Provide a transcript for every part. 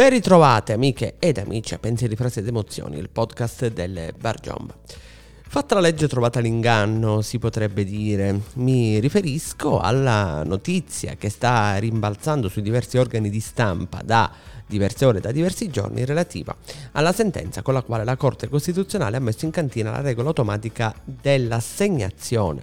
Ben ritrovate amiche ed amici a Pensieri, Frasi ed Emozioni, il podcast delle Bargiomba. Fatta la legge trovata l'inganno, si potrebbe dire. Mi riferisco alla notizia che sta rimbalzando sui diversi organi di stampa da diverse ore, da diversi giorni, relativa alla sentenza con la quale la Corte Costituzionale ha messo in cantina la regola automatica dell'assegnazione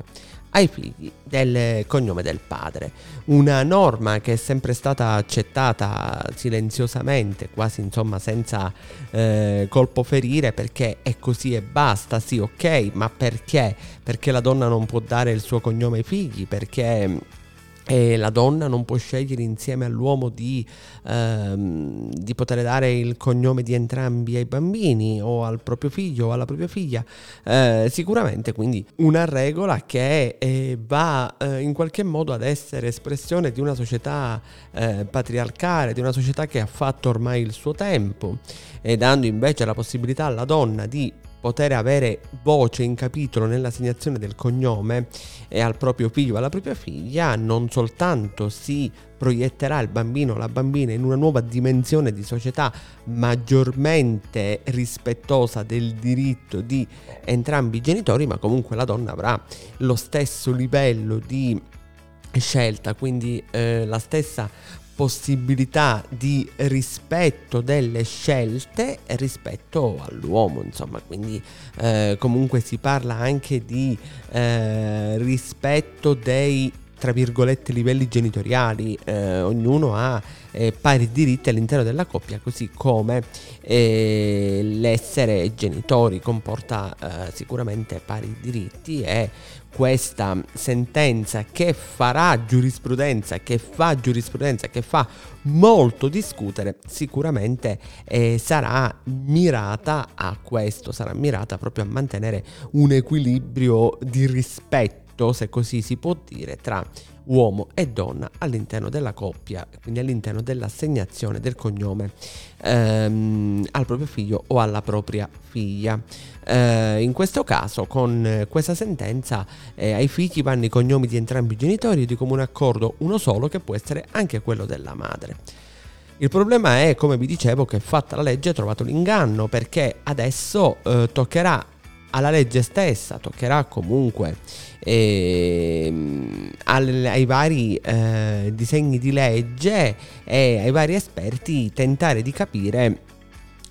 ai figli del cognome del padre. Una norma che è sempre stata accettata silenziosamente, quasi insomma senza eh, colpo ferire, perché è così e basta, sì ok, ma perché? Perché la donna non può dare il suo cognome ai figli, perché e la donna non può scegliere insieme all'uomo di, ehm, di, poter dare il cognome di entrambi ai bambini o al proprio figlio o alla propria figlia. Eh, sicuramente quindi una regola che eh, va eh, in qualche modo ad essere espressione di una società eh, patriarcale, di una società che ha fatto ormai il suo tempo e dando invece la possibilità alla donna di poter avere voce in capitolo nell'assegnazione del cognome e al proprio figlio o alla propria figlia, non soltanto si proietterà il bambino o la bambina in una nuova dimensione di società maggiormente rispettosa del diritto di entrambi i genitori, ma comunque la donna avrà lo stesso livello di scelta, quindi eh, la stessa possibilità di rispetto delle scelte rispetto all'uomo, insomma, quindi eh, comunque si parla anche di eh, rispetto dei tra virgolette livelli genitoriali, eh, ognuno ha eh, pari diritti all'interno della coppia, così come eh, l'essere genitori comporta eh, sicuramente pari diritti e questa sentenza che farà giurisprudenza, che fa giurisprudenza, che fa molto discutere, sicuramente eh, sarà mirata a questo, sarà mirata proprio a mantenere un equilibrio di rispetto se così si può dire, tra uomo e donna all'interno della coppia, quindi all'interno dell'assegnazione del cognome ehm, al proprio figlio o alla propria figlia. Eh, in questo caso, con questa sentenza, eh, ai figli vanno i cognomi di entrambi i genitori di comune accordo uno solo che può essere anche quello della madre. Il problema è, come vi dicevo, che fatta la legge ha trovato l'inganno perché adesso eh, toccherà alla legge stessa, toccherà comunque eh, ai vari eh, disegni di legge e ai vari esperti tentare di capire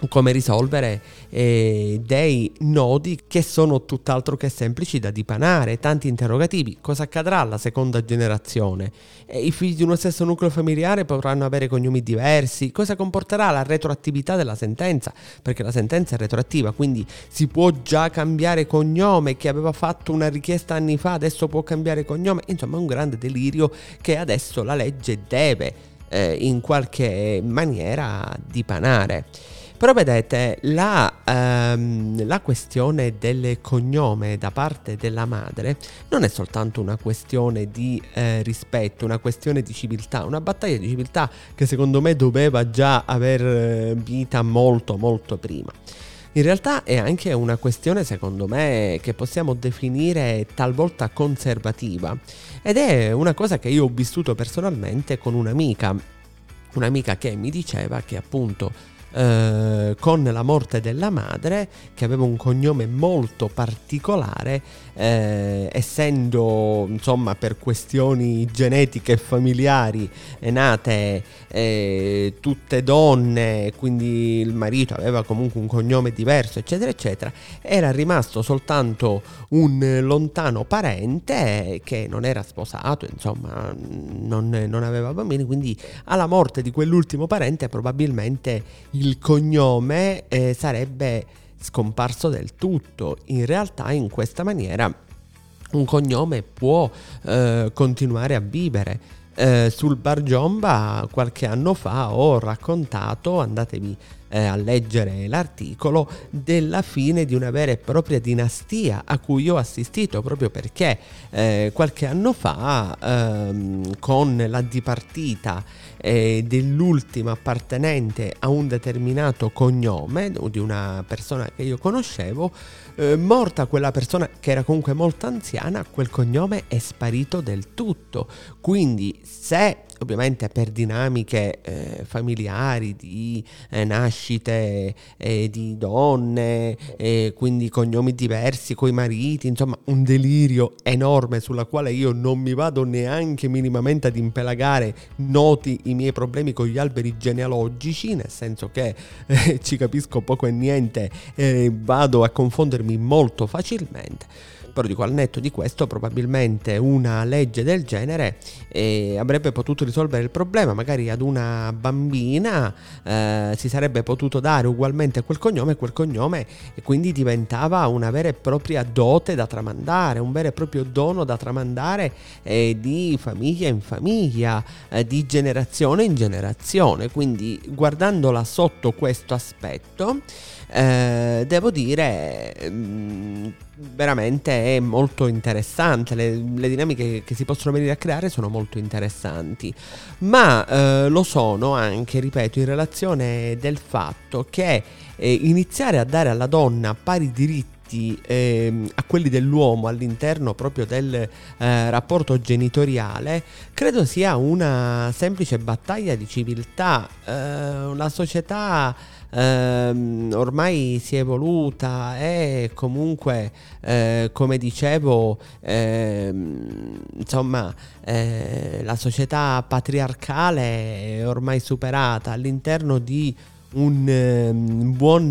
come risolvere eh, dei nodi che sono tutt'altro che semplici da dipanare, tanti interrogativi. Cosa accadrà alla seconda generazione? Eh, I figli di uno stesso nucleo familiare potranno avere cognomi diversi? Cosa comporterà la retroattività della sentenza? Perché la sentenza è retroattiva, quindi si può già cambiare cognome, chi aveva fatto una richiesta anni fa adesso può cambiare cognome, insomma è un grande delirio che adesso la legge deve eh, in qualche maniera dipanare. Però vedete, la, ehm, la, questione del cognome da parte della madre non è soltanto una questione di eh, rispetto, una questione di civiltà, una battaglia di civiltà che secondo me doveva già aver eh, vita molto molto prima. In realtà è anche una questione, secondo me, che possiamo definire talvolta conservativa ed è una cosa che io ho vissuto personalmente con un'amica, un'amica che mi diceva che appunto eh, con la morte della madre, che aveva un cognome molto particolare, eh, essendo insomma per questioni genetiche e familiari eh, nate eh, tutte donne, quindi il marito aveva comunque un cognome diverso, eccetera, eccetera, era rimasto soltanto un lontano parente che non era sposato, insomma, non, non aveva bambini, quindi alla morte di quell'ultimo parente probabilmente il il cognome eh, sarebbe scomparso del tutto. In realtà in questa maniera un cognome può eh, continuare a vivere. Eh, sul Bar Giomba qualche anno fa ho raccontato, andatevi eh, a leggere l'articolo, della fine di una vera e propria dinastia a cui ho assistito proprio perché eh, qualche anno fa ehm, con la dipartita eh, dell'ultima appartenente a un determinato cognome di una persona che io conoscevo, eh, morta quella persona che era comunque molto anziana, quel cognome è sparito del tutto. Quindi se ovviamente per dinamiche eh, familiari, di eh, nascite eh, di donne, quindi cognomi diversi, coi mariti, insomma un delirio enorme sulla quale io non mi vado neanche minimamente ad impelagare, noti i miei problemi con gli alberi genealogici, nel senso che eh, ci capisco poco e niente, eh, vado a confondermi molto facilmente però dico al netto di questo probabilmente una legge del genere eh, avrebbe potuto risolvere il problema, magari ad una bambina eh, si sarebbe potuto dare ugualmente quel cognome, quel cognome e quindi diventava una vera e propria dote da tramandare, un vero e proprio dono da tramandare eh, di famiglia in famiglia, eh, di generazione in generazione, quindi guardandola sotto questo aspetto eh, devo dire mm, veramente è molto interessante le, le, dinamiche che si possono venire a creare sono molto interessanti ma eh, lo sono anche ripeto in relazione del fatto che eh, iniziare a dare alla donna pari diritti eh, a quelli dell'uomo all'interno proprio del eh, rapporto genitoriale, credo sia una semplice battaglia di civiltà. Eh, la società ehm, ormai si è evoluta e comunque, eh, come dicevo, ehm, insomma, eh, la società patriarcale è ormai superata all'interno di un eh, buon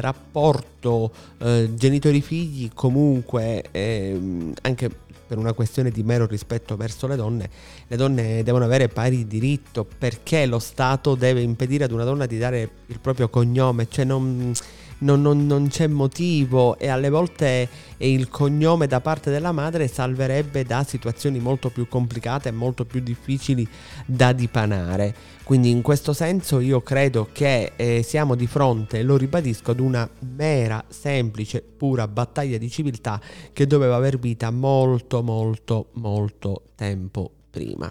rapporto eh, genitori-figli comunque eh, anche per una questione di mero rispetto verso le donne, le donne devono avere pari diritto. Perché lo Stato deve impedire ad una donna di dare il proprio cognome, cioè non, non, non, non c'è motivo e alle volte il cognome da parte della madre salverebbe da situazioni molto più complicate e molto più difficili da dipanare. Quindi in questo senso io credo che eh, siamo di fronte, lo ribadisco, ad una mera, semplice, pura battaglia di civiltà che doveva aver vita molto, molto, molto tempo prima.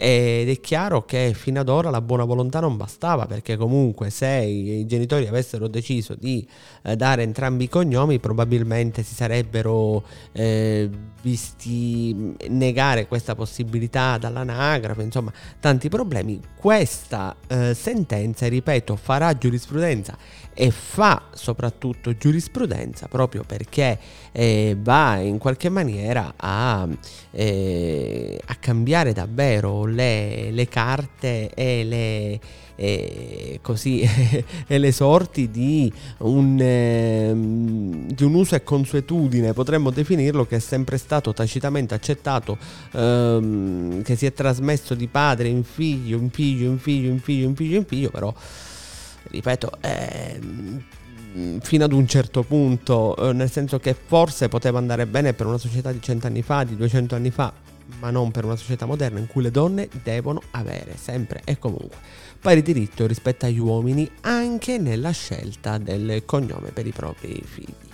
Ed è chiaro che fino ad ora la buona volontà non bastava perché comunque se i genitori avessero deciso di eh, dare entrambi i cognomi probabilmente si sarebbero eh, visti negare questa possibilità dall'anagrafe, insomma tanti problemi. Questa eh, sentenza, ripeto, farà giurisprudenza e fa soprattutto giurisprudenza proprio perché eh, va in qualche maniera a, eh, a cambiare davvero le, le carte e le, eh, così, e le sorti di un, eh, di un, uso e consuetudine, potremmo definirlo, che è sempre stato tacitamente accettato, ehm, che si è trasmesso di padre in figlio, in figlio, in figlio, in figlio, in figlio, in figlio, però ripeto, eh, fino ad un certo punto, eh, nel senso che forse poteva andare bene per una società di 100 anni fa, di 200 anni fa, ma non per una società moderna in cui le donne devono avere sempre e comunque pari diritto rispetto agli uomini anche nella scelta del cognome per i propri figli.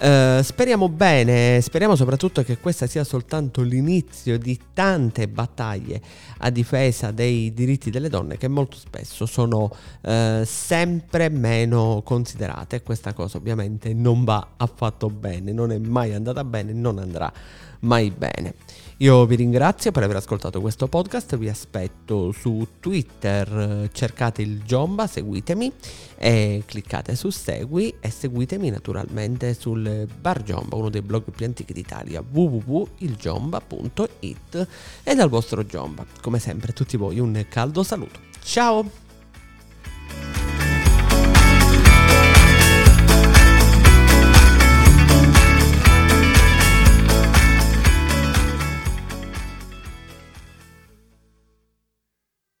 Uh, speriamo bene, speriamo soprattutto che questa sia soltanto l'inizio di tante battaglie a difesa dei diritti delle donne che molto spesso sono uh, sempre meno considerate. Questa cosa ovviamente non va affatto bene, non è mai andata bene, non andrà mai bene. Io vi ringrazio per aver ascoltato questo podcast, vi aspetto su Twitter, cercate il Giomba, seguitemi e cliccate su segui e seguitemi naturalmente sul Bar Giomba, uno dei blog più antichi d'Italia, www.ilgiomba.it e dal vostro Giomba. Come sempre tutti voi un caldo saluto. Ciao!